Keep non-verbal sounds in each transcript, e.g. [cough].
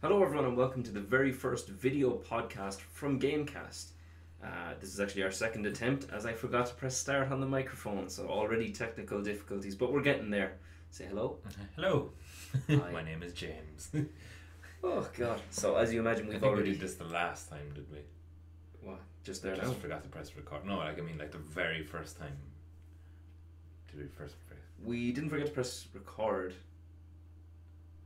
Hello, everyone, and welcome to the very first video podcast from Gamecast. Uh, this is actually our second attempt, as I forgot to press start on the microphone, so already technical difficulties, but we're getting there. Say hello. Hello. [laughs] Hi. My name is James. [laughs] Oh God! So as you imagine, I we've think we already did this the last time, did we? what just there I Just now. forgot to press record. No, like I mean, like the very first time. Did we first press? We didn't forget to press record.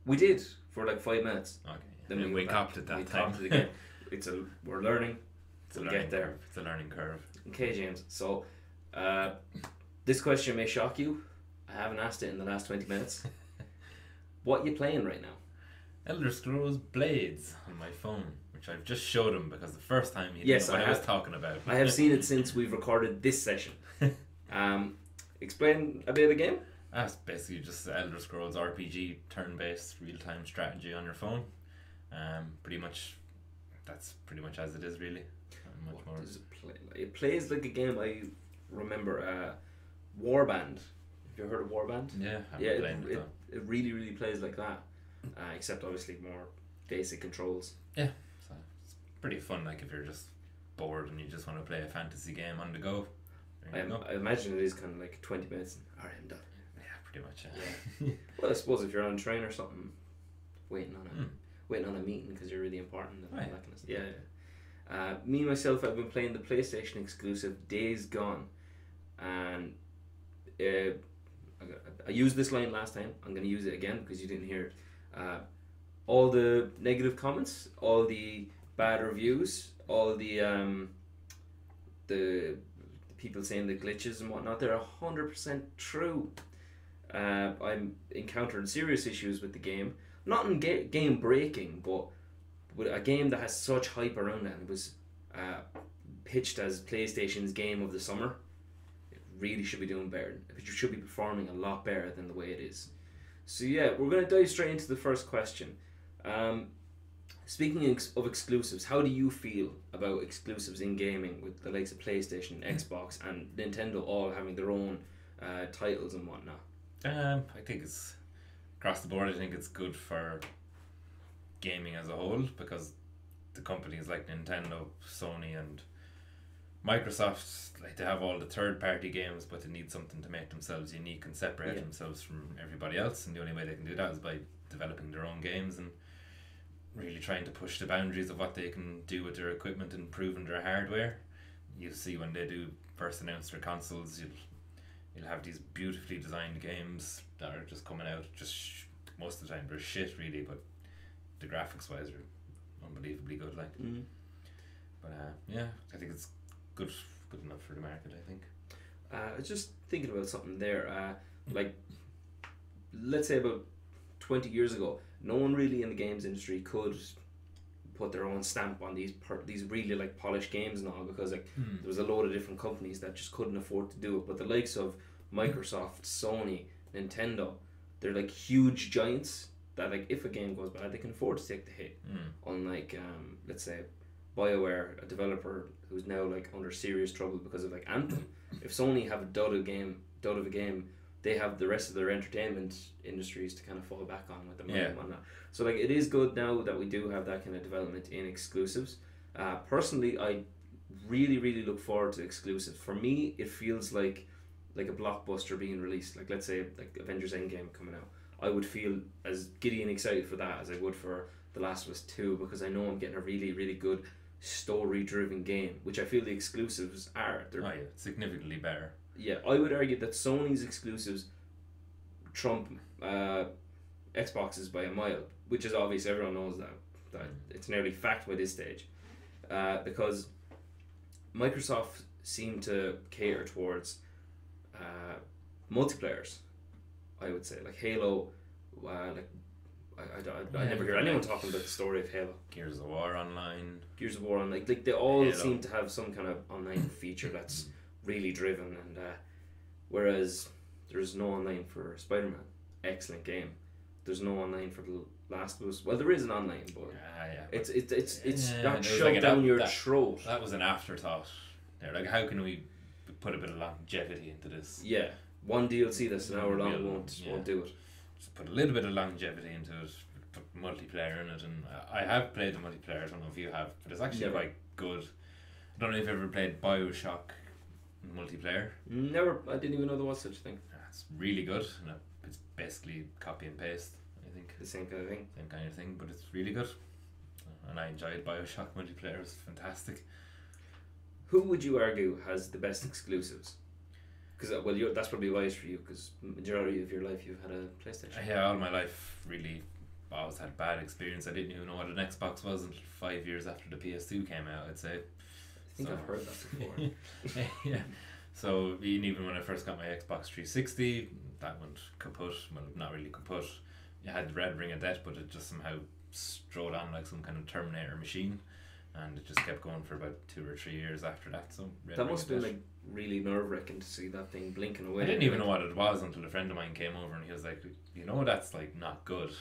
We did for like five minutes. Okay. Then Then we we, copped it that we time. it again. [laughs] It's a we're learning. it's a We'll learning get there. Curve. It's a learning curve. Okay, James. So, uh, this question may shock you. I haven't asked it in the last twenty minutes. [laughs] what you playing right now? Elder Scrolls Blades on my phone, which I've just showed him because the first time he Yes, what I I, was have- talking about. I have seen it [laughs] since we've recorded this session. Um, explain a bit of the game. That's basically just Elder Scrolls RPG, turn-based, real-time strategy on your phone. Um, pretty much, that's pretty much as it is, really. Not much What more. does it play like? It plays like a game I remember. Uh, Warband. Have you heard of Warband? Yeah, yeah, it, it, it, it really, really plays like that. Uh, except obviously more basic controls. Yeah, so it's pretty fun. Like if you're just bored and you just want to play a fantasy game on the go. I, There you im- go. I imagine it is kind of like twenty minutes. And, All right, I'm done. Pretty much. Yeah. [laughs] Well, I suppose if you're on a train or something, waiting on a Hmm. waiting on a meeting because you're really important and yeah. that kind of stuff. Yeah. yeah. Uh, me myself, I've been playing the PlayStation exclusive Days Gone, and uh, I, I used this line last time. I'm going to use it again because you didn't hear it. Uh, all the negative comments, all the bad reviews, all the um, the people saying the glitches and whatnot, they're hundred percent true. Uh, I'm encountering serious issues with the game, not in ga- game breaking, but with a game that has such hype around it. And it was uh, pitched as PlayStation's game of the summer. It really should be doing better. It should be performing a lot better than the way it is. So yeah, we're gonna dive straight into the first question. Um, speaking of exclusives, how do you feel about exclusives in gaming with the likes of PlayStation, Xbox, and Nintendo all having their own uh, titles and whatnot? Um, I think it's across the board. I think it's good for gaming as a whole because the companies like Nintendo, Sony, and Microsoft like to have all the third party games, but they need something to make themselves unique and separate Yeah. themselves from everybody else. And the only way they can do that is by developing their own games and really trying to push the boundaries of what they can do with their equipment and improving their hardware. You see when they do first announce their consoles, you'll you'll have these beautifully designed games that are just coming out. Just sh- most of the time they're shit really, but the graphics wise are unbelievably good. Like, Mm. but uh, yeah, I think it's good good enough for the market. I think. Uh, I was just thinking about something there. Uh, like, let's say about 20 years ago, no one really in the games industry could put their own stamp on these per- these really like polished games and all because like there was a load of different companies that just couldn't afford to do it. But the likes of Microsoft, Sony, Nintendo, they're like huge giants that like if a game goes bad, they can afford to take the hit. Mm. Unlike um, let's say BioWare, a developer who's now like under serious trouble because of like Anthem. [laughs] if Sony have a dud of game, dud of a game, they have the rest of their entertainment industries to kind of fall back on with the money Yeah. and whatnot. So like it is good now that we do have that kind of development in exclusives. Uh, personally, I really really look forward to exclusives. For me, it feels like like a blockbuster being released. Like let's say like Avengers Endgame coming out. I would feel as giddy and excited for that as I would for The Last of Us Two because I know I'm getting a really really good story driven game, which I feel the exclusives are. They're Oh yeah, significantly better. Yeah, I would argue that Sony's exclusives trump uh, Xboxes by a mile, which is obvious. Everyone knows that. That it's nearly fact by this stage, uh, because Microsoft seem to cater towards uh, multiplayers. I would say like Halo, uh, like. I, I, I, I never hear anyone talking about the story of Halo. Gears of War online. Gears of War online. like like they all Halo. seem to have some kind of online feature that's really driven and uh, whereas there's no online for Spider Man. Excellent game. There's no online for the Last of Us. Well, there is an online, but Ah, yeah. it's it's it's it's Yeah, not shoved like down app your that- throat. That was an afterthought. There, like, how can we put a bit of longevity into this? Yeah, one DLC that's an hour long won't yeah. won't do it. Just put a little bit of longevity into it. put multiplayer in it, and I have played the multiplayer. I don't know if you have, but it's actually Never. quite good. I don't know if you've ever played Bioshock multiplayer. Never. I didn't even know there was such a thing. It's really good, and it's basically copy and paste. I think The same kind of thing. same kind of thing, but it's really good. Uh, and I enjoyed Bioshock multiplayer. It was fantastic. Who would you argue has the best exclusives? Because uh, well, you're, that's probably wise for you because majority of your life you've had a PlayStation. Yeah, all my life really I always had a bad experience. I didn't even know what an Xbox was until five years after the PS2 came out. I'd say. I think So- I've heard that before. [laughs] yeah. So even even when I first got my Xbox 360, that went kaput. Well, not really kaput. It had the red ring of death, but it just somehow strode on like some kind of Terminator machine, and it just kept going for about two or three years after that. So red that ring must have been like really nerve wracking to see that thing blinking away. I didn't even know what it was until a friend of mine came over and he was like, "You know, that's like not good."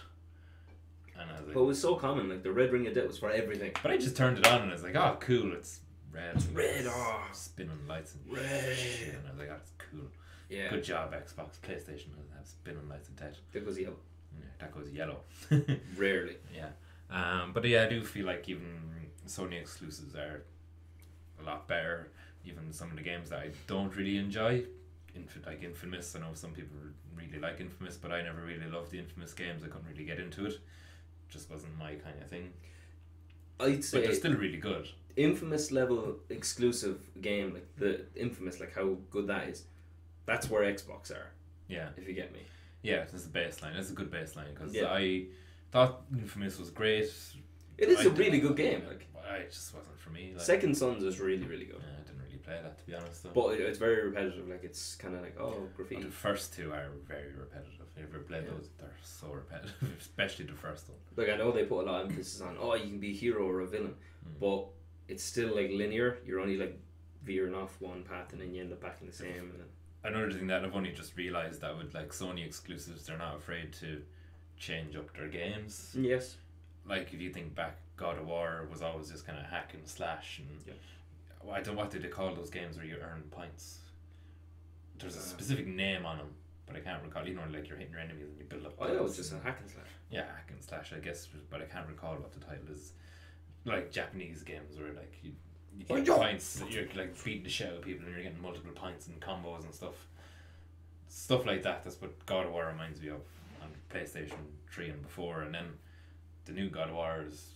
And I was like, But it was so common. Like the red ring of death was for everything. But I just turned it on and I was like, oh, cool, it's red. Red, oh. Spinning lights and Red. shit. And I was like, that's cool. Yeah, Good job, Xbox. PlayStation doesn't have spinning lights and dead. that was yellow. Yeah, that goes yellow. [laughs] Rarely. yeah. Um, but yeah, I do feel like even Sony exclusives are a lot better. Even some of the games that I don't really enjoy, Inf- like Infamous. I know some people really like Infamous, but I never really loved the Infamous games. I couldn't really get into it. Just wasn't my kind of thing. I'd But say they're still really good. Infamous level exclusive game like the infamous like how good that is. That's where Xbox are. Yeah. If you get me. Yeah, it's a baseline. It's a good baseline because Yeah. I thought Infamous was great. It is I a really good game. Like I it just wasn't for me. Like, Second Sons is really really good. yeah, I didn't really play that to be honest. Though. But it's very repetitive. Like it's kind of like oh But graffiti. the first two are very repetitive. If you ever played Yeah. those, they're so repetitive, [laughs] especially the first one. Like I know they put a lot of emphasis on oh you can be a hero or a villain, Mm. but it's still like linear. You're only like veering off one path and then you end up back in the same. And then Another thing that I've only just realised that with like Sony exclusives, they're not afraid to change up their games. yes, Like if you think back, God of War was always just kind of hack and slash, and Yeah. I don't what do they call those games where you earn points. There's a Uh, specific name on them, but I can't recall. You know, like you're hitting your enemies and you build up. Oh, it's points just a hack and slash. Yeah, hack and slash, I guess, but I can't recall what the title is. Like Japanese games where like you, you Oh, get yeah. points, you're like beating the shit out of people and you're getting multiple points and combos and stuff. Stuff like that. That's what God of War reminds me of on PlayStation Three and before, and then the new God of War is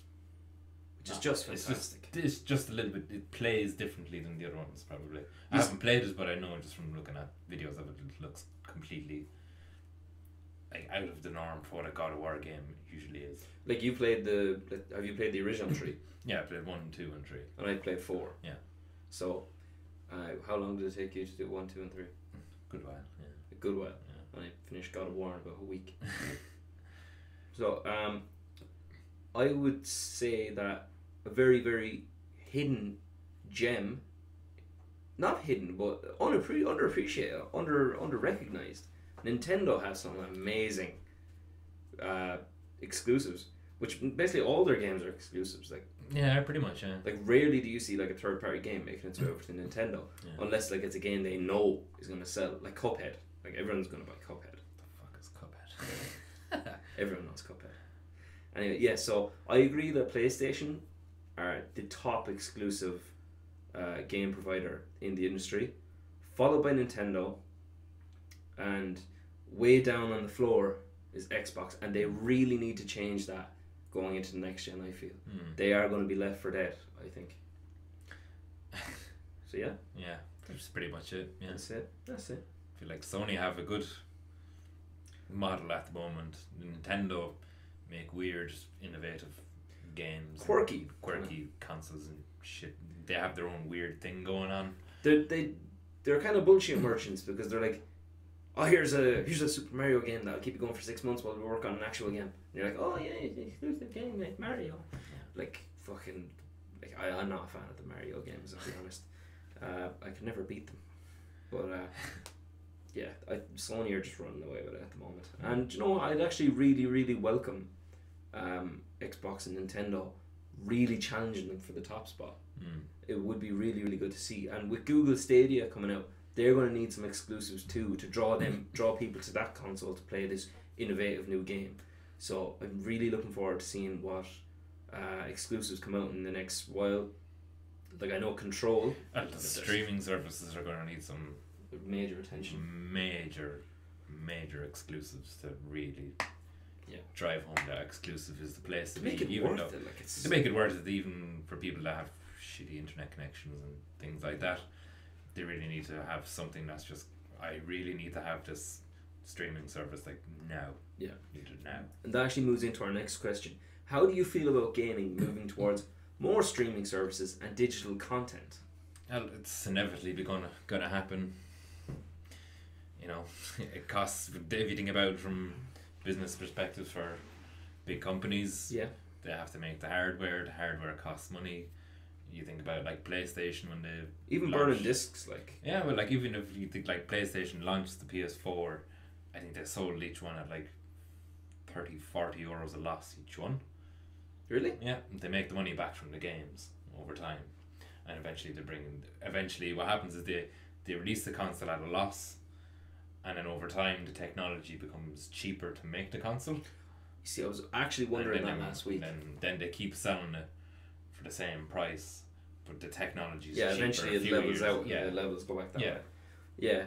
Which is just it's fantastic. Just, it's just a little bit. It plays differently than the other ones, probably. I haven't played it, but I know just from looking at videos of it, it looks completely like out of the norm for what a God of War game usually is. Like you played the have you played the original three? [laughs] Yeah, I played one, two, and three. and I played four. Yeah. So, uh, how long did it take you to do one, two, and three? Good while. Yeah. A good while. Yeah. And I finished God of War in about a week. [laughs] So, um, I would say that a very, very hidden gem, not hidden, but unappre- underappreciated, under under recognized. Nintendo has some amazing uh, exclusives, which basically all their games are exclusives. Like, Yeah, pretty much. Yeah. like rarely do you see like a third party game making its way over to Nintendo, Yeah. unless like it's a game they know is gonna sell, like Cuphead. Like everyone's gonna buy Cuphead. the fuck is Cuphead? [laughs] Everyone knows Cuphead. Anyway, yeah, so I agree that PlayStation are the top exclusive uh, game provider in the industry, followed by Nintendo, and way down on the floor is Xbox, and they really need to change that going into the next gen. I feel Hmm. they are going to be left for dead. I think. [laughs] So yeah, Yeah, that's pretty much it. Yeah. that's it. That's it. I feel like Sony have a good model at the moment. Nintendo make weird, innovative games, Quirky, quirky consoles and shit. They have their own weird thing going on. They they they're kind of bullshit merchants because they're like, oh here's a here's a Super Mario game that'll keep you going for six months while we work on an actual game. And you're like, oh yeah, it's an exclusive game like Mario. Like fucking, like I I'm not a fan of the Mario games. I'll be honest. Uh, I could never beat them, but uh, [laughs] yeah, I, Sony are just running away with it at the moment. And you know. I'd actually really really welcome um, Xbox and Nintendo really challenging them for the top spot Mm. it would be really really good to see. And with Google Stadia coming out, they're going to need some exclusives too to draw them draw people to that console to play this innovative new game. So I'm really looking forward to seeing what uh, exclusives come out in the next while. Like I know Control And the streaming services are going to need some major attention. major, major exclusives to really Yeah. drive home that exclusive is the place to, To make be. it even worth though, it, like it's to make it worth it, even for people that have shitty internet connections and things like that, they really need to have something that's just. I really need to have this streaming service like now. Yeah. Need it now. And that actually moves into our next question. How do you feel about gaming moving towards more streaming services and digital content? Well, it's inevitably gonna gonna happen. You know, [laughs] it costs. If you think about it from business perspective for big companies, Yeah. they have to make the hardware. The hardware costs money. You think about like PlayStation when they Even Launch. burning discs, like yeah, well, like even if you think like PlayStation launched the PS4, I think they sold each one at like 30, 40 euros a loss each one. really? Yeah, they make the money back from the games over time, and eventually they bring. In, Eventually, what happens is they they release the console at a loss, and then over time the technology becomes cheaper to make the console. You see, I was actually wondering that last week. Then then they keep selling it for the same price, but the technology Yeah, eventually it levels years- out. Yeah, the levels go back that Yeah. way. Yeah,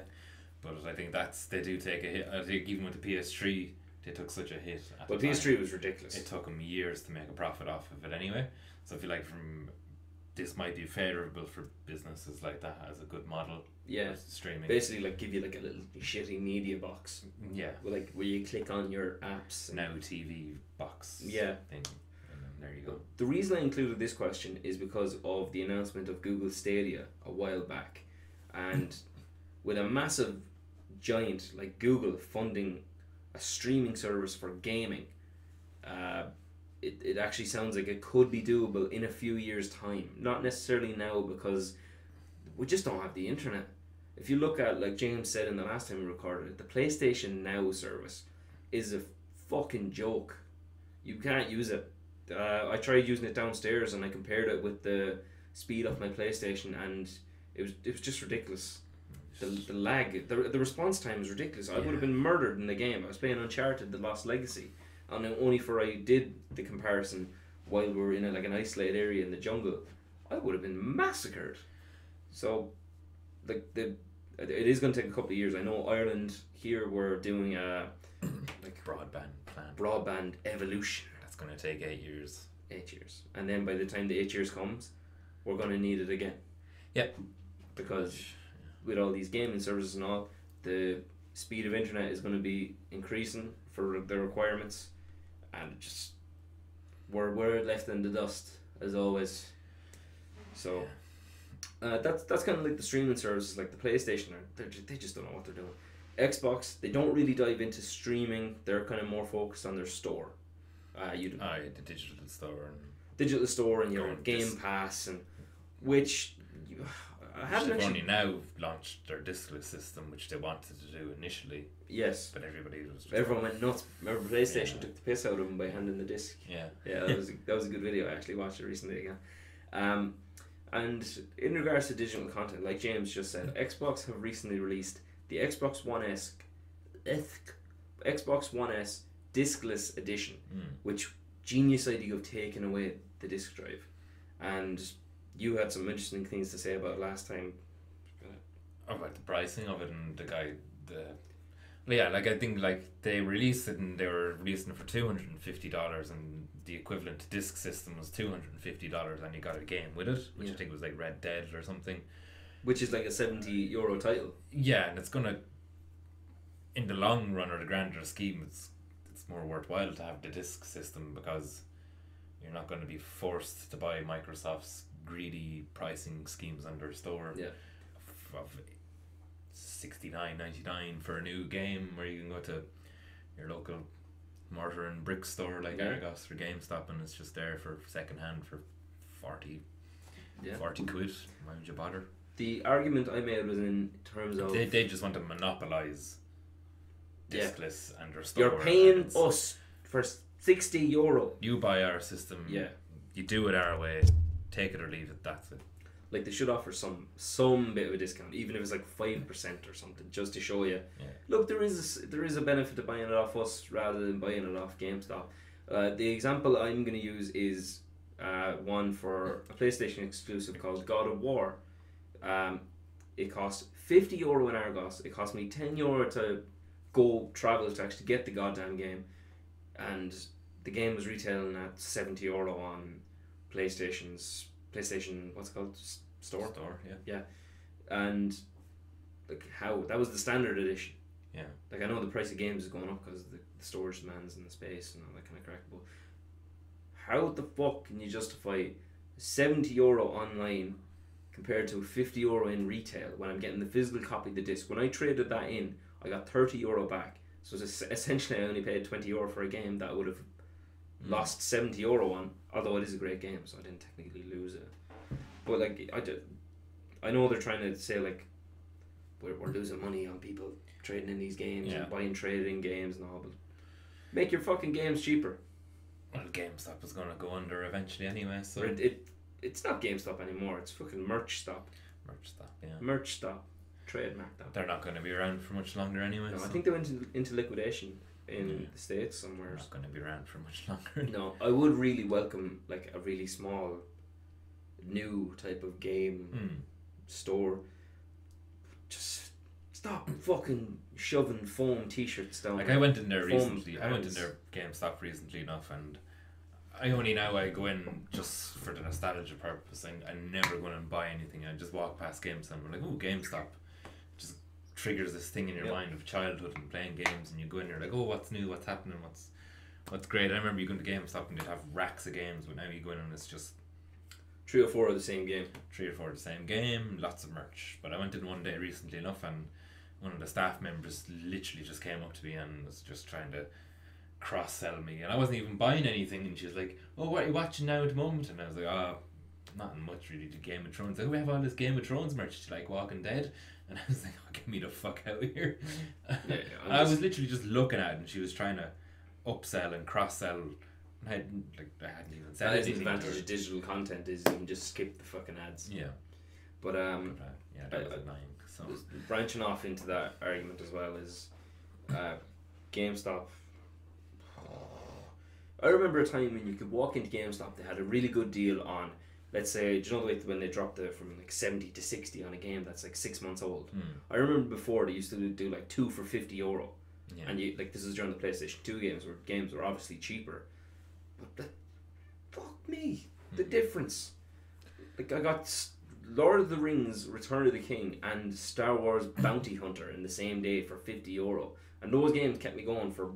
but I think that's they do take a hit. I think even with the PS3, they took such a hit. At but the. PS3 was ridiculous. it took them years to make a profit off of it anyway. So I feel like from this might be favourable for businesses like that as a good model yeah, streaming. basically like give you like a little shitty media box, yeah, with, like where you click on your apps. and- now TV box Yeah. thing, there you go. The reason I included this question is because of the announcement of Google Stadia a while back, and [laughs] with a massive giant like Google funding a streaming service for gaming, uh, it, it actually sounds like it could be doable in a few years' time. Not necessarily now because we just don't have the internet. If you look at like James said in the last time we recorded it, the PlayStation Now service is a fucking joke. You can't use it uh, I tried using it downstairs and I compared it with the speed of my PlayStation and it was it was just ridiculous. The, the lag, the, the response time is ridiculous. I would have been murdered in the game. I was playing Uncharted: The Lost Legacy, and only for I did the comparison while we were in a, like an isolated area in the jungle, I would have been massacred. So, like the, it is going to take a couple of years. I know Ireland here we're doing a [coughs] like Broadband plan. broadband evolution going to take eight years. eight years, and then by the time the eight years comes, we're gonna need it again. Yep. Because with all these gaming services and all, the speed of internet is gonna be increasing for the requirements, and just we're we're left in the dust as always. So uh, that's that's kind of like the streaming services, like the PlayStation. Are they they just don't know what they're doing. Xbox, they don't really dive into streaming. They're kind of more focused on their store. Uh, you Oh, yeah, the digital store and digital store and your Current Game. Pass and which you, I haven't they've actually. only now launched their discless system, which they wanted to do initially, Yes, but everybody was everyone went nuts. Remember, PlayStation Yeah. took the piss out of them by handing the disc. yeah. Yeah, that was a, that was a good video. I actually watched it recently again. Um, and in regards to digital content, like James just said, Xbox have recently released the Xbox One S, Xbox One S discless edition, Mm. which genius idea of taking away the disc drive, and you had some interesting things to say about last time. about the pricing of it and the guy the yeah like I think like they released it and they were releasing it for two hundred and fifty dollars and the equivalent disc system was two hundred and fifty dollars and you got a game with it which Yeah. I think was like Red Dead or something Which is like a seventy euro title. yeah and it's gonna in the long run or the grander scheme it's it's more worthwhile to have the disc system because you're not going to be forced to buy Microsoft's greedy pricing schemes on their store Yeah. of, of 69.99 for a new game where you can go to your local mortar and brick store like Yeah. Argos or GameStop and it's just there for second hand for 40, Yeah. 40 quid why would you bother The argument I made was in terms of they, they just want to monopolize Yeah. discless and their store you're paying us for sixty euro. you buy our system Yeah. you do it our way take it or leave it that's it Like they should offer some some bit of a discount, even if it's like five percent or something, just to show you. Yeah. Look, there is a, there is a benefit to buying it off us rather than buying it off GameStop. Uh, the example I'm going to use is uh, one for a PlayStation exclusive called God of War. Um, it cost fifty euro in Argos. It cost me ten euro to go travel to actually get the goddamn game, and the game was retailing at seventy euro on PlayStation's PlayStation. What's it called store? Store, yeah. Yeah, and like how that was the standard edition. Yeah. Like I know the price of games is going up because the, the storage demands and the space and all that kind of crap. But how the fuck can you justify seventy euro online compared to fifty euro in retail when I'm getting the physical copy of the disc? When I traded that in, I got thirty euro back. So it's essentially I only paid twenty euro for a game that I would have Mm. lost seventy euro on. Although it is a great game, so I didn't technically lose it. But like I did, I know they're trying to say like we're, we're losing money on people trading in these games Yeah. and buying trading games and all, but make your fucking games cheaper. Well, GameStop is gonna go under eventually anyway, so it, it it's not GameStop anymore. It's fucking Merch Stop. merch stop. Yeah, Merch Stop. Trademark that. they're not gonna be around for much longer anyway. No, I think they went into, into liquidation in Yeah. the states they're somewhere. not gonna be around for much [laughs] longer. No, I would really welcome like a really small, new type of game Hmm. store. Just stop fucking shoving foam T-shirts down. Like I went in there recently. I went in there GameStop recently enough, and I only now I go in just for the nostalgia purpose. and I never go in and buy anything. I just walk past GameStop. and I'm like, oh, GameStop. Triggers this thing in your Yep. mind of childhood and playing games, and you go in there like, oh, what's new? What's happening? What's what's great? I remember you going to GameStop and you'd have racks of games, but now you go in and it's just Three or four of the same game. three or four of the same game, lots of merch. But I went in one day recently enough, and one of the staff members literally just came up to me and was just trying to cross sell me, and I wasn't even buying anything. And she was like, "Oh, what are you watching now at the moment?" And I was like, "Oh, nothing much really to Game of Thrones. Like, oh, we have all this Game of Thrones merch, like Walking Dead." And I was like, "Oh, get me the fuck out of here!" Yeah, yeah, [laughs] I was literally just looking at it, and she was trying to upsell and cross sell. I hadn't like I hadn't even said That is the anything. advantage of digital content is you can just skip the fucking ads. Yeah, But um, but, uh, yeah, that I- was I- annoying. So. branching off into that argument as well is uh, GameStop. [sighs] I remember a time when you could walk into GameStop. They had a really good deal on, let's say, do you know the way when they dropped the from like seventy to sixty on a game that's like six months old. Hmm. I remember before they used to do like two for fifty euro, Yeah. and you like this is during the PlayStation Two games where games were obviously cheaper, but the, fuck me, the Hmm. difference. Like I got Lord of the Rings, Return of the King, and Star Wars [coughs] Bounty Hunter in the same day for fifty euro, and those games kept me going for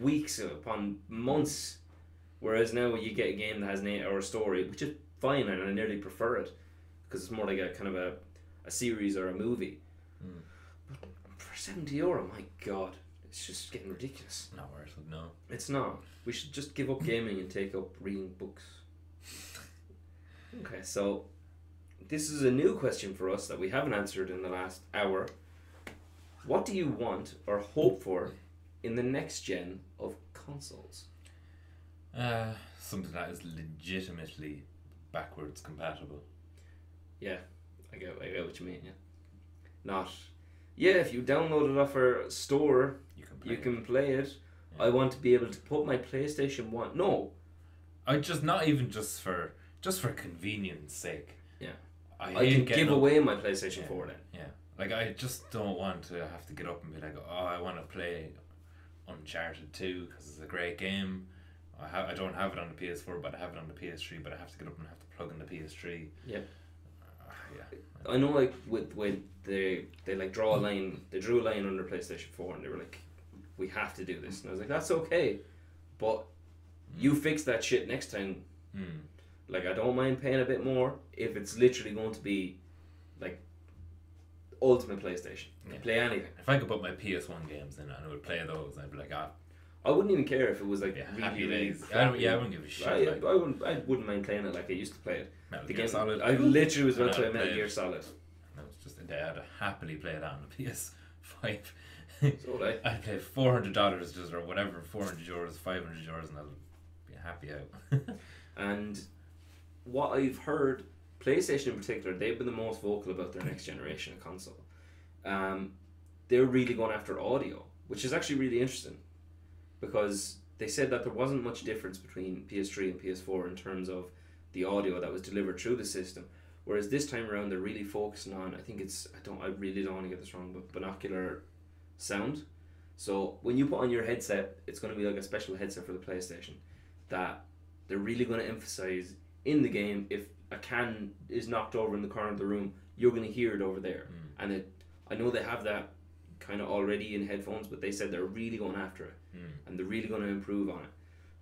weeks upon months. Whereas now you get a game that has an eight-hour story, which is fine, and I nearly prefer it because it's more like a kind of a, a series or a movie. Mm. But for seventy euro, my god, it's just getting ridiculous. Not worth it, no. It's not. We should just give up gaming and take up reading books. [laughs] Okay, so this is a new question for us that we haven't answered in the last hour. What do you want or hope for in the next gen of consoles? Uh, something that is legitimately backwards compatible. Yeah, I get, I get what you mean. Yeah, not. Yeah, if you download it off our store, You can play you it. can play it. Yeah. I want to be able to put my PlayStation One. No, I just not even just for just for convenience sake. Yeah. I, I can give up- away my PlayStation Yeah. Four then. Yeah, like I just don't want to have to get up and be like, oh, I want to play Uncharted Two because it's a great game. I have I don't have it on the PS4, but I have it on the PS3. But I have to get up and have to plug in the PS3. Yep. Uh, yeah. I know, like with when they they like draw a line, they drew a line under PlayStation Four, and they were like, "We have to do this," and I was like, "That's okay," but you fix that shit next time. Hmm. Like, I don't mind paying a bit more if it's literally going to be like ultimate PlayStation. Yeah. Play anything. If I could put my PS1 games in and I would play those, I'd be like, ah, I wouldn't even care if it was like yeah, really, happy really. I don't, yeah, I wouldn't give a shit. I, like, I wouldn't. I wouldn't mind playing it like I used to play it. Metal The Gear game. Solid. I literally was about to I play Metal Gear Solid. That was just a day I'd happily play that on the [laughs] PS5. So [laughs] I. I'd pay four hundred dollars just or whatever, four hundred euros, five hundred euros, and I'll be happy out. [laughs] And what I've heard PlayStation in particular, they've been the most vocal about their next generation of console. Um, they're really going after audio, which is actually really interesting because they said that there wasn't much difference between PS3 and PS4 in terms of the audio that was delivered through the system. Whereas this time around, they're really focusing on. I think it's. I don't. I really don't want to get this wrong, but binocular sound. So when you put on your headset, it's going to be like a special headset for the PlayStation. That they're really going to emphasize in the game. If a can is knocked over in the corner of the room, you're going to hear it over there. Mm. And it, I know they have that kind of already in headphones, but they said they're really going after it Mm. and they're really going to improve on it,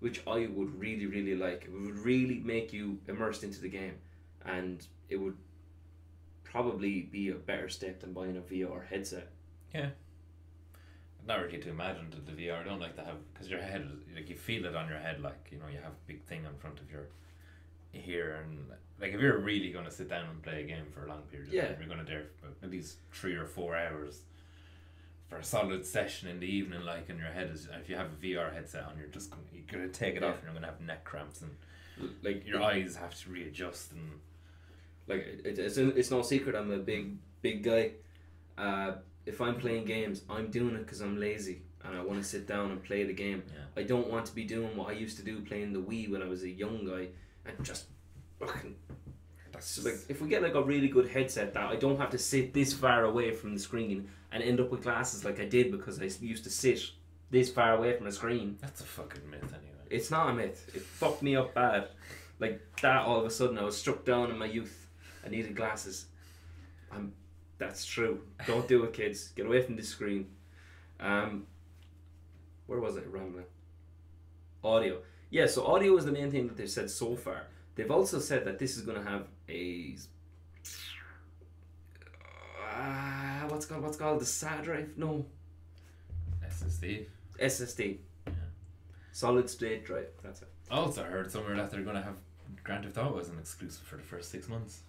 which I would really, really like. It would really make you immersed into the game, and it would probably be a better step than buying a VR headset. Yeah. Not really to imagine that the VR. I don't like to have because your head, like you feel it on your head, like you know you have a big thing in front of your ear, and like if you're really going to sit down and play a game for a long period of Yeah. time, you're going to there for at least three or four hours for a solid session in the evening. Like, and your head is if you have a VR headset on, you're just gonna, you're to take it Yeah. off, and you're to have neck cramps, and Like your eyes have to readjust, and like it, it's it's no secret I'm a big big guy. Uh, if I'm playing games, I'm doing it because I'm lazy and I want to sit down and play the game. yeah, I don't want to be doing what I used to do playing the Wii when I was a young guy and just fucking that's So like if we get like a really good headset that I don't have to sit this far away from the screen and end up with glasses like I did because I used to sit this far away from the screen. that's a fucking myth anyway. It's not a myth. It fucked me up bad. Like that all of a sudden I was struck down in my youth. I needed glasses. I'm that's true. Don't do it kids. Get away from the screen. Um where was I rambling? Audio. Yeah, so audio is the main thing that they've said so far. They've also said that this is going to have a uh, what's called what's called the SAT drive? No, SSD. SSD. Yeah. Solid state drive. That's it. I also heard somewhere that they're going to have Grand Theft Auto as an exclusive for the first six months.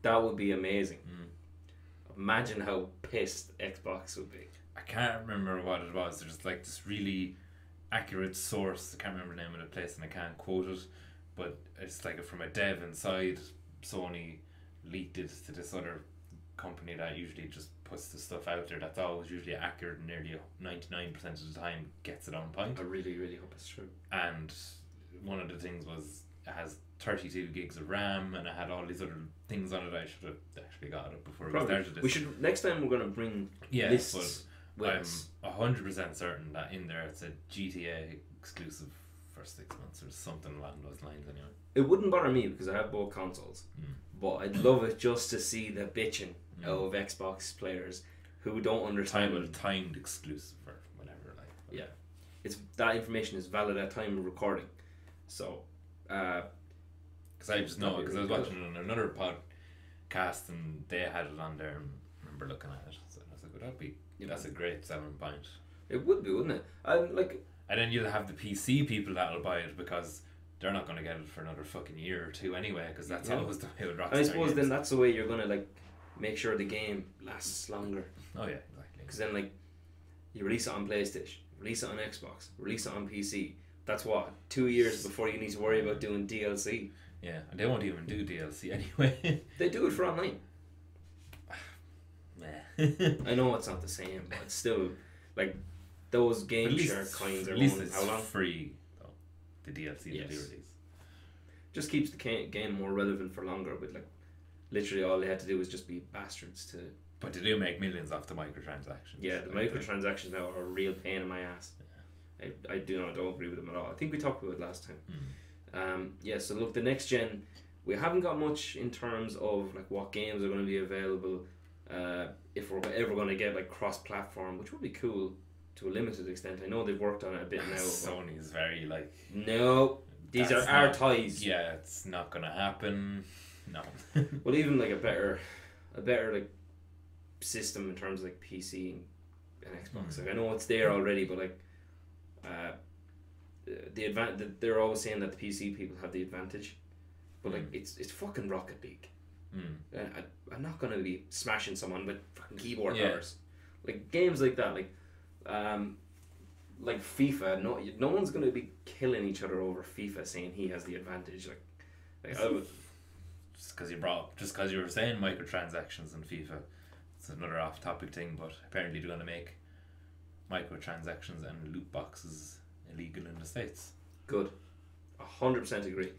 That would be amazing. Mm. Imagine how pissed Xbox would be. I can't remember what it was. There's like this really accurate source. I can't remember the name of the place and I can't quote it, but it's like from a dev inside Sony leaked it to this other company that usually just puts the stuff out there that's always usually accurate and nearly 99% of the time gets it on point. I really, really hope it's true. And one of the things was it has 32 gigs of RAM and it had all these other things on it. I should have actually got it before we started this. We should next time we're gonna bring yeah, lists. but I'm us. hundred percent certain that in there it's a GTA exclusive for six months or something along those lines. Anyway, It wouldn't bother me because I have both consoles, Mm. but I'd love it just to see the bitching Mm. of Xbox players who don't understand. time timed exclusive or whatever. Like Yeah. It's that information is valid at time of recording, so. Uh, because I just know because I was watching it on another podcast and they had it on there and I remember looking at it. So I was like, well, that'd be that's a great selling point. it would be, wouldn't it? And like, And then you'll have the PC people that'll buy it because they're not going to get it for another fucking year or two anyway. Because that's Yeah. always the way with Rockstar I suppose then that's the way you're gonna like make sure the game lasts longer. Oh yeah, exactly. Because then like, you release it on PlayStation, release it on Xbox, release it on PC. That's what two years before you need to worry about doing DLC. Yeah, and they won't even do DLC [laughs] anyway. They do it for online. [sighs] [laughs] I know it's not the same, but still like those At game least share coins are at least it's how long? free though. The DLC they do Yes. release. Just keeps the game more relevant for longer. With like, literally all they had to do was just be bastards to. But they do make millions off the microtransactions. Yeah, the Like, microtransactions now are a real pain in my ass. I, I do not don't agree with them at all. I think we talked about it last time. Mm. Um, yeah, so look, the next gen, we haven't got much in terms of like what games are going to be available. Uh, if we're ever going to get like cross-platform, which would be cool to a limited extent. I know they've worked on it a bit [sighs] now. Sony's very like no, these are our not- toys. yeah, it's not gonna happen. No. [laughs] Well, even like a better, a better like system in terms of like PC and, and Xbox. Mm. Like I know it's there already, but like, uh, the advan- they're always saying that the PC people have the advantage, but like Mm. it's it's fucking Rocket League. mm. Uh, I, I'm not gonna be smashing someone with fucking keyboard Yeah. powers. Like games like that, like, um, like FIFA. No, no one's gonna be killing each other over FIFA, saying he has the advantage. Like, like I would, just because you brought just because you were saying microtransactions in FIFA, it's another off-topic thing. But apparently they're gonna make microtransactions and loot boxes illegal in the states. Good. A hundred percent agree.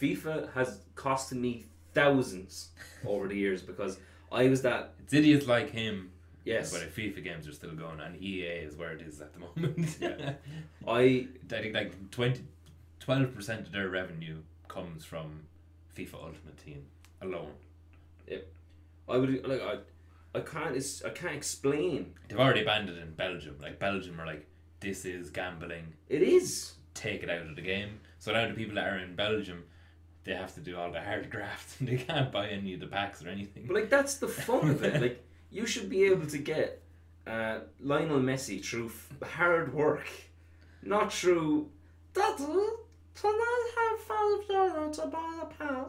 FIFA has costed me thousands over the years because I was that It's idiots like him. Yes. But if FIFA games are still going, and EA is where it is at the moment. Yeah. [laughs] I I think like 20, 12 percent of their revenue comes from FIFA Ultimate Team alone. I would like I I can't I can't explain. They've already banned it in Belgium. Like Belgium are like, this is gambling. It is. Take it out of the game. So now the people that are in Belgium, they have to do all the hard [laughs] graft and [laughs] they can't buy any of the packs or anything. But like that's the fun of it. Like you should be able to get uh, Lionel Messi through f- hard work, not through that. Can I have five euro to buy a pad?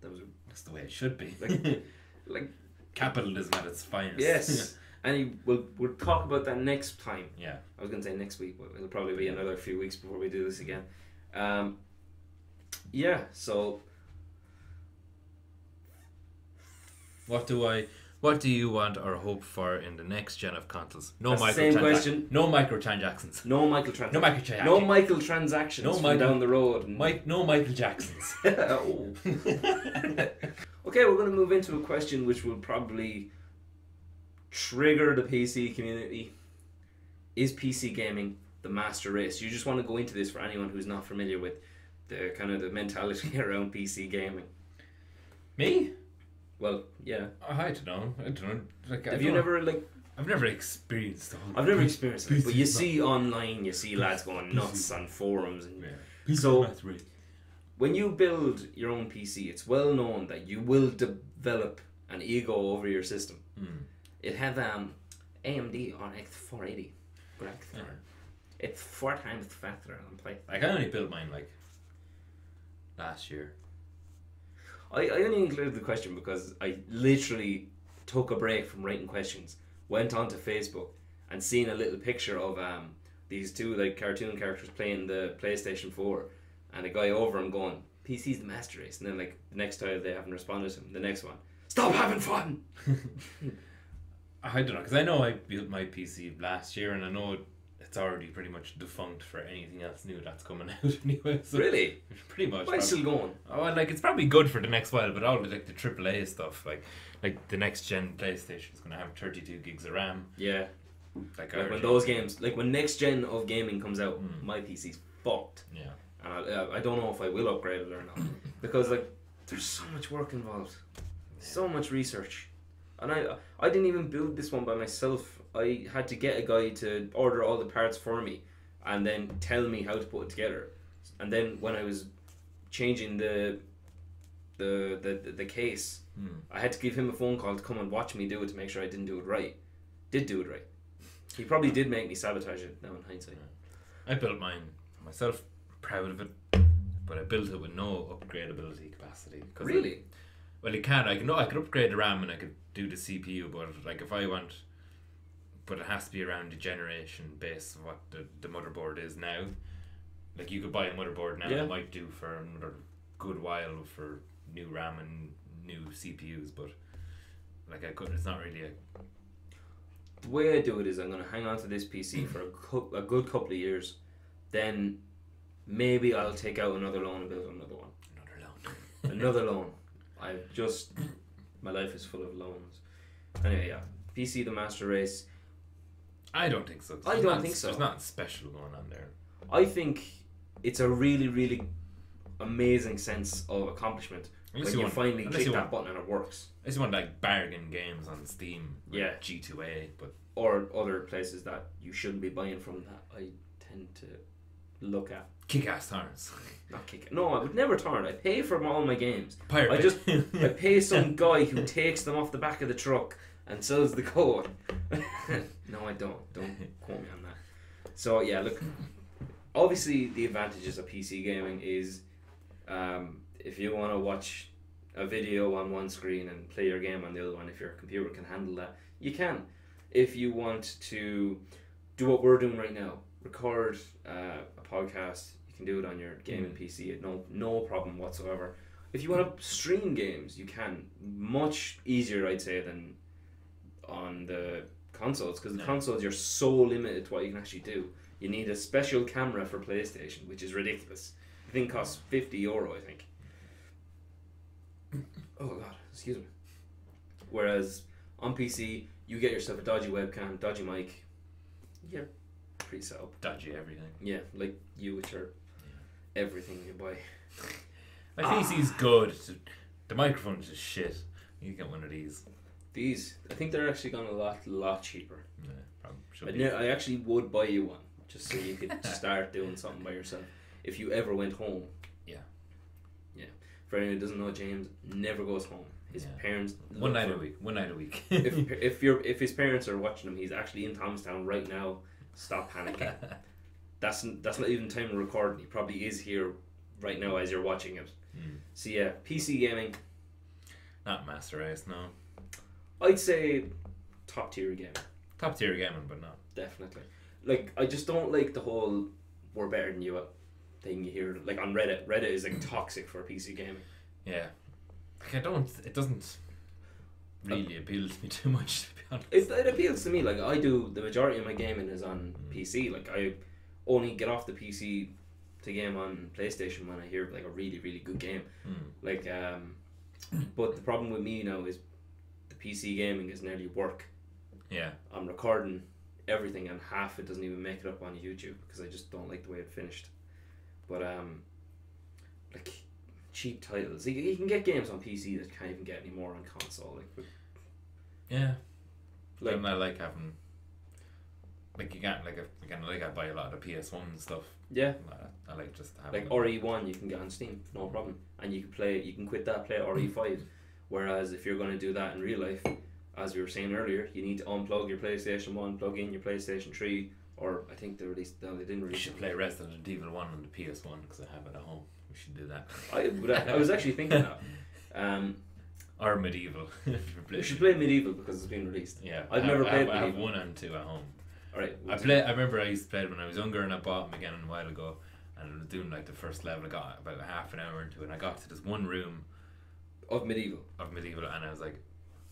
That was That's the way it should be. Like- [laughs] like Capitalism at its finest. yes, and you, we'll we'll talk about that next time. yeah. I was gonna say next week, but it'll probably be another few weeks before we do this again. Um, yeah, so What do I? What do you want or hope for in the next gen of consoles? No That's the same microtransac- question. No microtransactions. no Michael trans- No microtransactions. no Michael transactions No from Michael- down the road. Mike. No Michael Jacksons. [laughs] Oh. Okay, we're going to move into a question which will probably trigger the PC community. Is PC gaming the master race? You just want to go into this for anyone who's not familiar with the kind of the mentality [laughs] around PC gaming. Me? Well, yeah. I don't know. I don't know. Like, I Have you never like? I've never experienced the whole. I've never experienced it, but you see online, you see lads going nuts on forums, and Yeah. So- That's right. when you build your own PC, it's well known that you will develop an ego over your system. Hmm. It had um, AMD RX 480 graphics Yeah. It's four times faster than play. Like I only built mine like last year. I, I only included the question because I literally took a break from writing questions, went onto Facebook, and seen a little picture of um, these two like cartoon characters playing the PlayStation 4, and a guy over him going, PC's the master race. And then, like, the next time they haven't responded to him, the next one, stop having fun! [laughs] I don't know because I know I built my PC last year and I know it's already pretty much defunct for anything else new that's coming [laughs] out anyway. So really? pretty much. Why still going? Oh, like it's probably good for the next while, but all the, like the AAA stuff, like like the next gen PlayStation is gonna have thirty two gigs of RAM. Yeah. Like, Like when those games, like when next gen of gaming comes out, Mm. my PC's fucked. Yeah. And I, uh, I don't know if I will upgrade it or not. [coughs] because, like, there's so much work involved, so much research. And I, I didn't even build this one by myself. I had to get a guy to order all the parts for me and then tell me how to put it together. And then when I was changing the the the, the, case, Hmm. I had to give him a phone call to come and watch me do it to make sure I didn't do it right. Did do it right. He probably did make me sabotage it now in hindsight. I built mine myself, proud of it, but I built it with no upgradability capacity. 'cause Really? I- well, you can. I can. No, I could upgrade the RAM and I could do the CPU, but like if I want, but it has to be around the generation base of what the, the motherboard is now. Like you could buy a motherboard now Yeah. that might do for another good while for new RAM and new CPUs, but like I couldn't. It's not really a The way I do it is I'm going to hang on to this PC [coughs] for a, cou- a good couple of years. Then maybe I'll take out another loan and build another one. another loan. [laughs] Another loan. I've just. My life is full of loans. Anyway, yeah. PC the Master Race. I don't think so. I don't think so. There's nothing special going on there. I think it's a really, really amazing sense of accomplishment Unless when you you want, finally unless click you that want, button and it works. you want like bargain games on Steam, like Yeah. G2A, but Or other places that you shouldn't be buying from that I tend to look at. kick-ass torrents. [laughs] Not kick No, I would never turn. I pay for all my games. Pirate. I just [laughs] I pay some guy who takes them off the back of the truck and so is the code. [laughs] no, I don't. Don't [laughs] quote me on that. So yeah, look. Obviously, the advantages of PC gaming is um, if you want to watch a video on one screen and play your game on the other one, if your computer can handle that, you can. If you want to do what we're doing right now, record uh, a podcast, you can do it on your gaming PC. No, no problem whatsoever. if you want to stream games, you can much easier, I'd say, than on the consoles because the Yeah. consoles you're so limited to what you can actually do. You need a special camera for PlayStation, which is ridiculous. The thing costs fifty euro, I think. [laughs] Oh god, excuse me. Whereas on PC, you get yourself a dodgy webcam, dodgy mic. You're pretty set up. Dodgy everything. Yeah, like you with your everything you buy. My Ah. PC's good. The microphone's just shit. You get one of these. These, I think they're actually gone a lot, lot cheaper. Yeah, probably should I, be. I actually would buy you one just so you could [laughs] start doing something by yourself if you ever went home. Yeah. Yeah. For anyone who doesn't know, James never goes home. His Yeah. parents. One night a week. One night a week. [laughs] if [laughs] if your if his parents are watching him, he's actually in Thomastown right now. Stop panicking. That's that's not even time of recording. He probably is here right now as you're watching it. Mm. So yeah, PC gaming. Not Master Race, no. I'd say top tier game. Top tier gaming, but not. Definitely. Like I just don't like the whole "we're better than you" thing you hear. Like on Reddit, Reddit is like toxic for PC gaming. Yeah. Like I don't. It doesn't really appeal to me [laughs] too much, to be honest. It, it appeals to me. Like I do, the majority of my gaming is on Mm. PC. Like I only get off the PC to game on PlayStation when I hear like a really really good game. Mm. Like um, but the problem with me now is the PC gaming is nearly work. Yeah. I'm recording everything and half it doesn't even make it up on YouTube because I just don't like the way it finished. But um, like cheap titles, you, you can get games on PC that can't even get any more on console. Like, but, Yeah. like and I like having. Like you can't like a, again like I buy a lot of PS One stuff. yeah, I, I like just having like RE one you can get on Steam, no problem, and you can play. You can quit that, play RE five. Whereas if you're going to do that in real life, as we were saying earlier, you need to unplug your PlayStation one, plug in your PlayStation three, or I think they released. No, they didn't We release. should it. play Resident Evil One on the PS One because I have it at home. We should do that. I, but I, I was actually thinking that. [laughs] Um, or MediEvil. [laughs] we should play MediEvil because it's been released. Yeah, I've I never have, played I have, I have MediEvil. one and two at home. All right, I play. I remember I used to play it when I was younger, and I bought them again a while ago. And I was doing like the first level. I got about half an hour into it, and I got to this one room of MediEvil. of MediEvil, and I was like,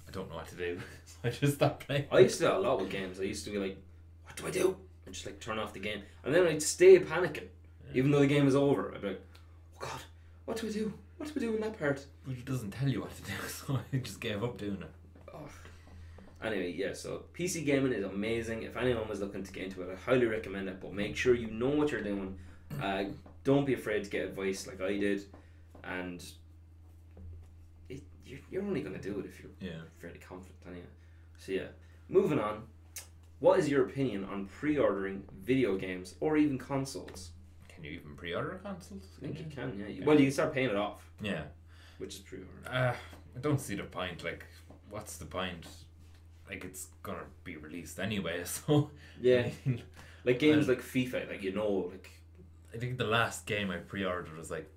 I don't know what to do. so [laughs] I just stopped playing. I used to do that a lot with games. I used to be like, "What do I do?" And just like turn off the game, and then I'd stay panicking, even though the game is over. I'd be like, "Oh God, what do I do? What do we do in that part?" But it doesn't tell you what to do, [laughs] so I just gave up doing it. Oh. Anyway, yeah. So PC gaming is amazing. If anyone was looking to get into it, I highly recommend it. But make sure you know what you're doing. Uh, don't be afraid to get advice like I did, and you're, you're only going to do it if you're Yeah. fairly confident anyway. So yeah, moving on. What is your opinion on pre-ordering video games or even consoles? Can you even pre-order consoles? I think you can, yeah. Yeah. Well, you can start paying it off, Yeah. which is pre-order. Uh, I don't see the point. Like, what's the point? Like, it's gonna be released anyway. [laughs] So Yeah, I, mean, like games Uh, like FIFA, like you know, like I think the last game I pre-ordered was like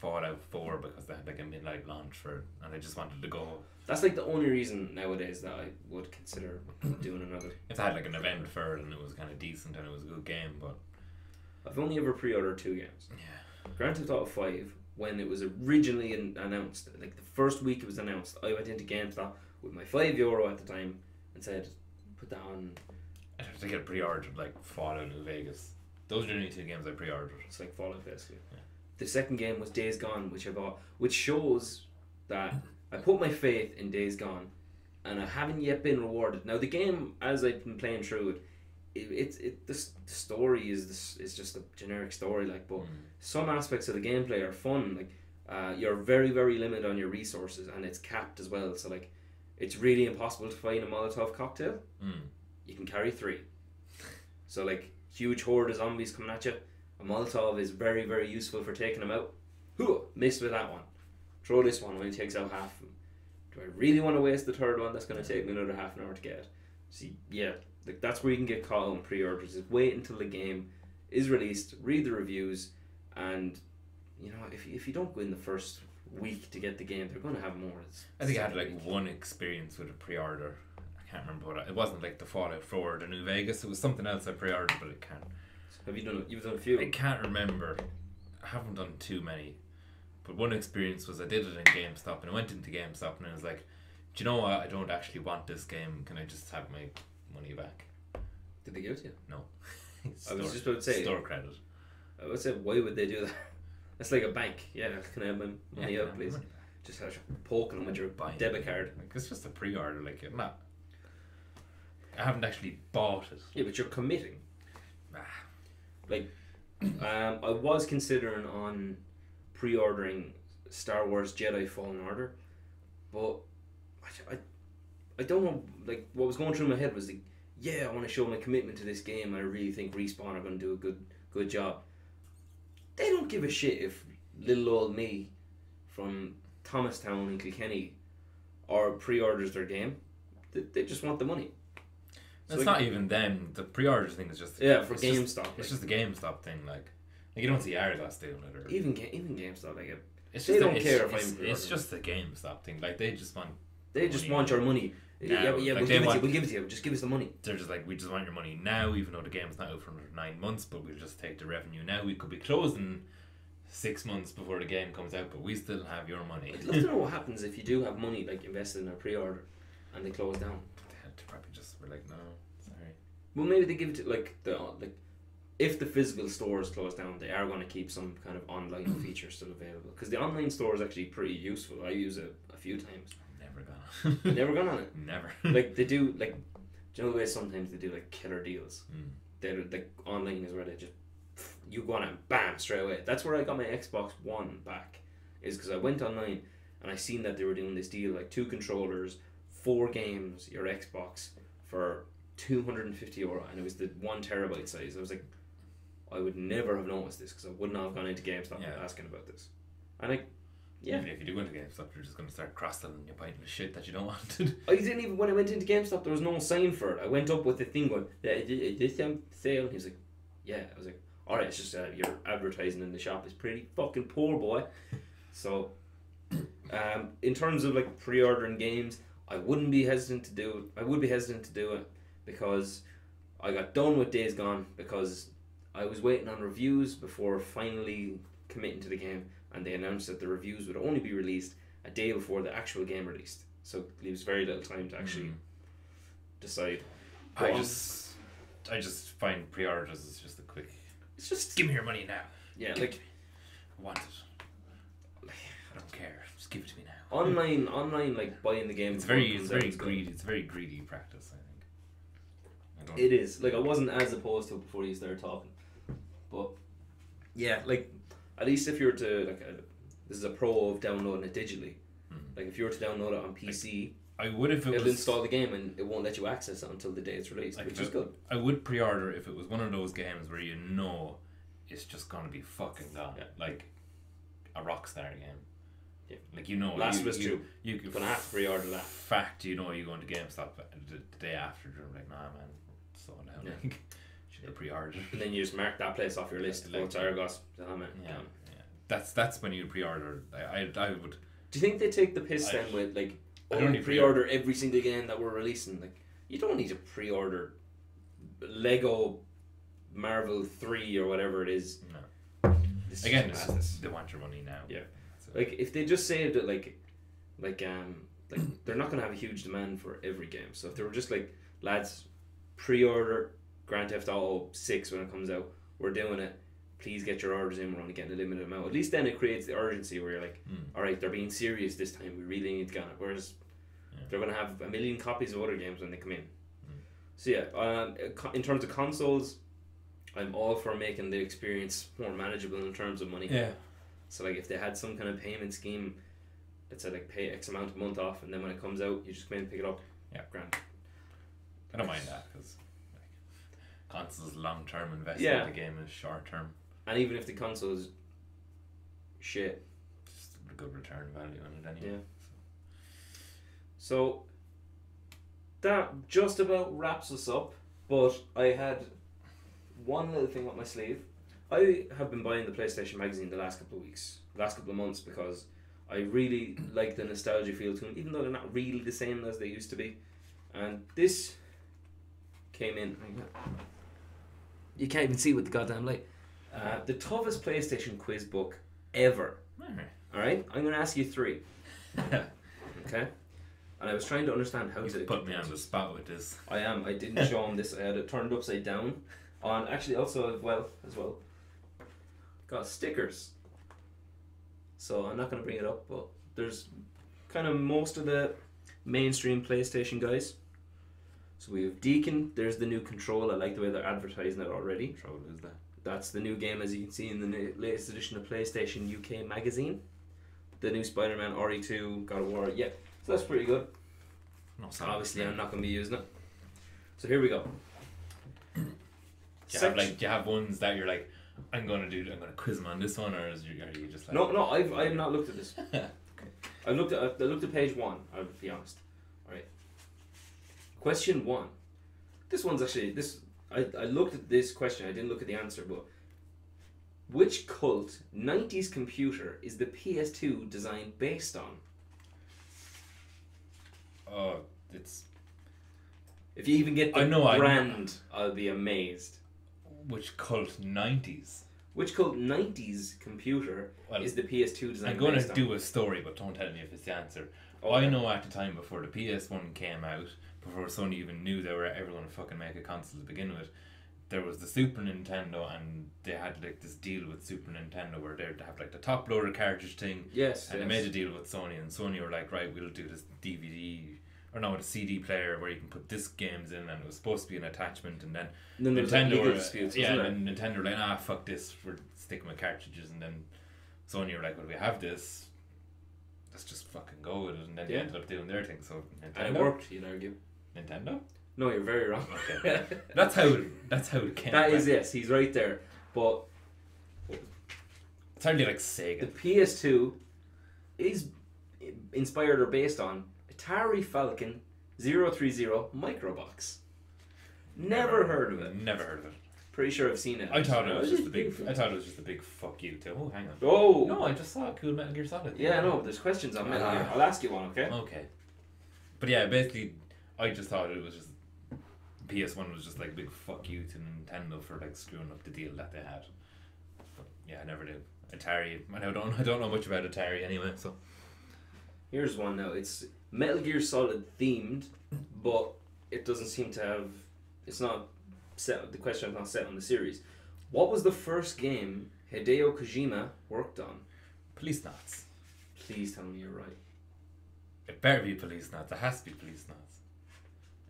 Fallout Four because they had like a midnight launch for it, and I just wanted to go. that's like the only reason nowadays that I would consider doing another. If they had like an event for it and it was kind of decent and it was a good game, but I've only ever pre-ordered two games. yeah, Grand Theft Auto Five, when it was originally an- announced, like the first week it was announced, I went into GameStop with my five euro at the time and said, "Put that on." I think I pre-ordered like Fallout New Vegas. Those are the only two games I pre-ordered. It's like Fallout basically. Yeah. The second game was Days Gone, which I bought, which shows that I put my faith in Days Gone, and I haven't yet been rewarded. Now the game, as I've been playing through it, it, it, it story is this is just a generic story, like, but Mm. some aspects of the gameplay are fun. Like, uh, you're very very limited on your resources, and it's capped as well. So like, it's really impossible to find a Molotov cocktail. Mm. You can carry three. So like huge horde of zombies coming at you. A Molotov is very very useful for taking them out. Whew, missed with that one. Throw this one when he takes out half of them. Do I really want to waste the third one? That's going to take me another half an hour to get. See, yeah, like that's where you can get caught on pre-orders. Is wait until the game is released, read the reviews, and you know if if you don't go in the first week to get the game, they're going to have more. It's I think I had like week. one experience with a pre-order. I can't remember what I, it wasn't like the Fallout 4 or the New Vegas. It was something else I pre-ordered, but I can't. Have you done? it? You've done a few. I can't remember. I haven't done too many, But one experience was I did it in GameStop and I went into GameStop and I was like, do you know what? I don't actually want this game. Can I just have my money back? Did they give it to you? Store, [laughs] I was just about to say. store credit. I would say, why would they do that? [laughs] That's like a bank. Yeah, can I have my money Yeah, out, can I have please? money? Just have poking them with your Buying debit it. card. Like, it's just a pre-order. Like I'm not. I haven't actually bought it. Yeah, but you're committing. Ah, Ah, Um, I was considering on pre-ordering Star Wars Jedi Fallen Order, but I, I, I don't know. Like what was going through my head was like, yeah, I want to show my commitment to this game. I really think Respawn are going to do a good good job. They don't give a shit if little old me from Thomastown in Kilkenny or pre-orders their game. They, they just want the money. So, it's like- not even them. The pre-order thing is just Yeah, for it's just- GameStop. It's just the GameStop thing. Like, like you don't see Argos doing it or even even GameStop like it. It's They just don't it's, care if it's, I'm it's just the GameStop thing. Like they just want. They just want your money. Now, yeah, yeah, like, we'll give it to want- you. We'll give it to you. Just give us the money. They're just like we just want your money now, even though the game's not out for another nine months. But we'll just take the revenue now. We could be closing six months before the game comes out, but we still have your money. I'd love to know [laughs] what happens if you do have money like invested in a pre-order, and they close down. They to probably just were like, no, sorry. Well, maybe they give it to like the like, if the physical stores close down, they are going to keep some kind of online [clears throat] feature still available because the online store is actually pretty useful. I use it a few times. Never gonna. Never gone on it. [laughs] Never. Like they do like, do you know the way sometimes they do like killer deals. Mm. They're like online is where they just you go on it, bam, straight away. That's where I got my Xbox One back. Is because I went online and I seen that they were doing this deal like two controllers, four games, your Xbox for two hundred and fifty euro, and it was the one terabyte size. I was like, I would never have noticed this because I would not have gone into GameStop Yeah. asking about this. And I, yeah, Even if you do go into GameStop, you're just gonna start cross-selling your buying the shit that you don't [laughs] want. I didn't even when I went into GameStop there was no sign for it. I went up with the thing going, "Yeah, is is this sale?" And he was like, "Yeah." I was like, "All right, it's just uh, your advertising in the shop is pretty fucking poor, boy." So, [coughs] um, in terms of like pre-ordering games, I wouldn't be hesitant to do it. I would be hesitant to do it because I got done with Days Gone because I was waiting on reviews before finally committing to the game, and they announced that the reviews would only be released a day before the actual game released. So it leaves very little time to actually Mm. decide. I Go just, I just find pre-orders is just a quick. It's just Give me your money now. yeah, like I want it. I don't care. Just give it to me now. online, online like buying the game. It's before it very, comes it's out very good. greedy. It's very greedy practice. I think. I don't. It is like I wasn't as opposed to it before you started talking, but yeah, like at least if you were to like, uh, this is a pro of downloading it digitally. Mhm. Like if you were to download it on PC, I would if it it'll was. install the game and it won't let you access it until the day it's released, Like which is it- good. I would pre-order if it was one of those games where you know it's just gonna be fucking gone. Yeah. Like a Rockstar game. Yeah. Like you know, Last you, of Us you, 2. You, You're gonna have to pre-order that. Fact, you know, you're go into GameStop the, the day after. You're like, nah, man, slowing down. Yeah. [laughs] Like, should have pre-ordered. And then you just mark that place off your list. Like- oh, Argos. Damn it. Yeah, yeah. That's that's when you pre-order. I, I, I would. Do you think they take the piss I- then with like, I don't need pre-order every single game that we're releasing? Like, you don't need to pre-order Lego Marvel Three or whatever it is. No. This Again, it's madness. just, they want your money now. Yeah. So, like if they just saved it, like, like um, like [clears throat] they're not gonna have a huge demand for every game. So if they were just like, lads, pre-order Grand Theft Auto Six when it comes out, we're doing it. Please get your orders in. We're only getting a limited amount. At least then it creates the urgency where you're like, Mm. all right, they're being serious this time. We really need to get it. Whereas Yeah. they're going to have a million copies of other games when they come in. Mm. So yeah, um, in terms of consoles, I'm all for making the experience more manageable in terms of money. yeah. So like if they had some kind of payment scheme that said like pay X amount a month off, and then when it comes out, you just come in and pick it up. Yeah. grand. I don't mind that because like, consoles long-term investment. Yeah. The game is short-term. And even if the console is shit, Just a good return value on it anyway. Yeah. So that just about wraps us up. But I had one little thing up my sleeve. I have been buying the PlayStation magazine the last couple of weeks, last couple of months, because I really like the nostalgia feel to them, even though they're not really the same as they used to be. And this came in. You can't even see with the goddamn light. Uh, the toughest PlayStation quiz book ever. Alright. All right, I'm going to ask you three. [laughs] Okay. And I was trying to understand how You to put me on the spot with this. I am. I didn't show him this. I had it turned upside down. On actually also as well as well. Got stickers. So I'm not gonna bring it up, but there's kind of most of the mainstream PlayStation guys. So we have Deacon. There's the new control. I like the way they're advertising it already. Control is that? That's the new game, as you can see in the latest edition of PlayStation UK magazine. The new Spider-Man RE2 God of War. Yeah, so that's pretty good. No, So obviously, I'm not going to be using it. So here we go. Do you have like do you have ones that you're like, I'm gonna do I'm gonna quiz them on this one or is you, are you just like no, no, I've, I've not looked at this. [laughs] I looked at I looked at page one. I'll be honest. All right. Question one. This one's actually this. I, I looked at this question. I didn't look at the answer, but which cult '90s computer is the PS2 design based on? Oh, it's If you even get the I know, I know. brand, I'll be amazed. Which cult nineties? Which cult '90s computer Well, is the PS2 design I'm gonna do a story, but don't tell me if it's the answer. Oh, okay. I know at the time before the PS1 came out, before Sony even knew they were ever going to fucking make a console to begin with, there was the Super Nintendo, and they had like this deal with Super Nintendo where they'd have like the top loader cartridge thing, Yes. and yes. they made a deal with Sony, and Sony were like, right, we'll do this DVD or no, a CD player where you can put disc games in, and it was supposed to be an attachment, and then And then was like Nintendo were, disputes, yeah, and then Nintendo were like, ah, fuck this, we're sticking with cartridges, and then Sony were like, well, we have this, let's just fucking go with it, and then they ended up doing their thing. So? Nintendo, And it worked, you'd argue. Nintendo, No, you're very wrong. Okay. [laughs] that's how that's how it came. that is yes, he's right there. But It's hardly like Sega. the PS2 is inspired or based on Atari Falcon 030 Microbox. Never heard of it. Never heard of it. Pretty sure I've seen it. I thought it was just a big. I thought it was just a big fuck you to. Oh, hang on. Oh! No, I just saw a cool Metal Gear Solid. Yeah, no, there's questions on Metal Gear. Ah. I'll ask you one, okay? Okay. But yeah, basically, I just thought it was just PS1 was just like a big fuck you to Nintendo for like screwing up the deal that they had. But yeah, I never knew Atari. I don't. [laughs] I don't know much about Atari anyway. So Here's one now. It's Metal Gear Solid themed, but it doesn't seem to have. It's not set. The question is not set on the series. What was the first game Hideo Kojima worked on? Policenauts. Please tell me you're right. It better be Policenauts. It has to be Policenauts.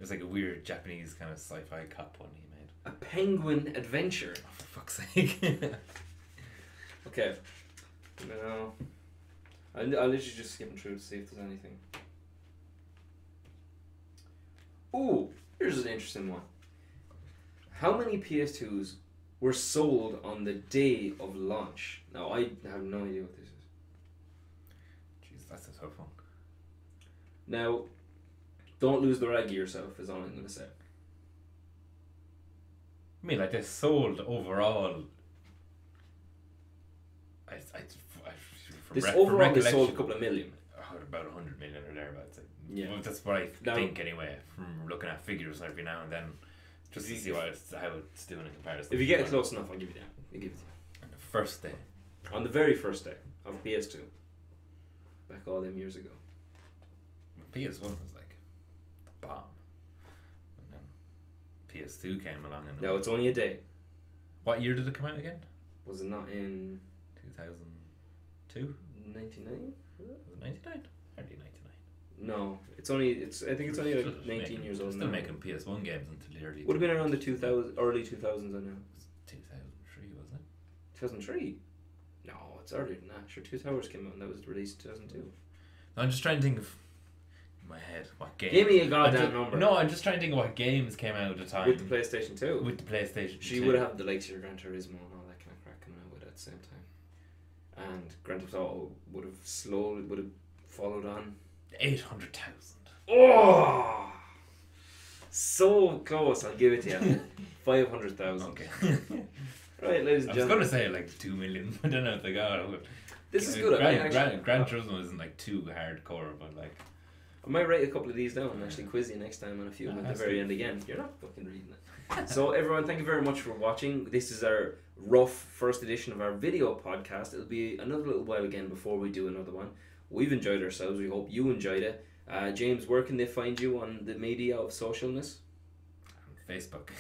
It's like a weird Japanese kind of sci-fi cop one he made. A Penguin Adventure. Oh, for fuck's sake. [laughs] Okay. No. I'll, I'll literally just skip through to see if there's anything. Ooh, here's an interesting one. How many PS2s were sold on the day of launch? Now, I have no idea what this is. Jeez, that's a tough one. Now, don't lose the rag yourself, is all I'm going to say. I mean, like they sold overall. I, I, I from This re- from overall, they sold a couple of million about 100 million or thereabouts. Yeah. Well, that's what I now, think anyway, from looking at figures every now and then, just to see what it's, how it's doing in comparison. If you get it close enough, I'll give you that. I'll give it to you. On the first day. On the very first day of PS2. Back all them years ago. PS1 was like the bomb. And then PS2 came along and. No, it's only a day. What year did it come out again? Was it not in. 2002? 99? Was it 99? No, it's only it's. I think it's only like nineteen years old now. Still now. making PS One games until the early. Would have been around the two thousand early two thousands. I know. two thousand three, wasn't it? Two thousand three. No, it's earlier than that. Sure, Two Towers came out and that was released two thousand two. I'm just trying to think of in my head what game. Give me a goddamn ju- number. No, I'm just trying to think of what games came out at the time with the PlayStation Two. with the PlayStation. she 2. would have the likes of your Gran Turismo and all that kind of crap coming out with it at the same time. And Grand Theft Auto would have slowly would have followed on. Eight hundred thousand. Oh, so close! I'll give it to you. [laughs] Five hundred thousand. Okay. [laughs] Right, ladies I and was gonna say like two million. I don't know if they got it. This is good. I Gran, actually, Gran, Gran Turismo isn't like too hardcore, but like I might write a couple of these down and actually quiz you next time on a few at the very end again. You're not fucking reading it. [laughs] so everyone, thank you very much for watching. This is our rough first edition of our video podcast. It'll be another little while again before we do another one. We've enjoyed ourselves. We hope you enjoyed it. Uh, James, where can they find you on the media of socialness? Facebook. [laughs]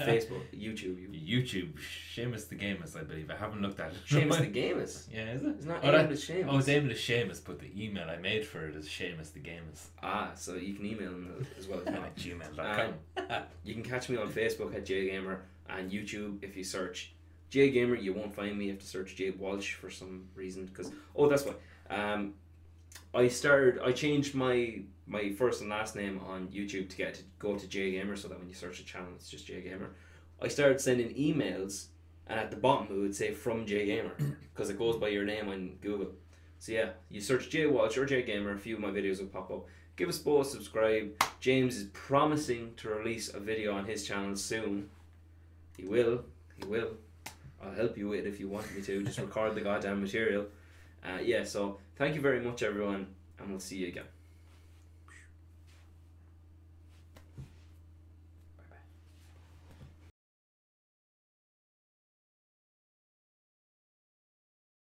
Facebook, YouTube. YouTube, Seamus the Gamers, I believe. I haven't looked at it. Seamus the [laughs] Gamers. Yeah, is it? It's not Oh, aimed at Seamus. Oh, it's aimed at Seamus, but the email I made for it is Seamus the Gamers. Ah, so you can email them as well as [laughs] at not. gmail.com. You can catch me on Facebook at JGamer and YouTube if you search JGamer. You won't find me. You have to search J Walsh for some reason. Because oh, that's why. Um, I started. I changed my my first and last name on YouTube to get to go to J Gamer, so that when you search the channel, it's just J Gamer. I started sending emails, and at the bottom it would say from J Gamer [coughs] because it goes by your name on Google. So yeah, you search J Walsh or gamer a few of my videos will pop up. Give us both a subscribe. James is promising to release a video on his channel soon. He will. He will. I'll help you with it if you want me to. Just record the goddamn material. Uh, yeah, so thank you very much, everyone, and we'll see you again.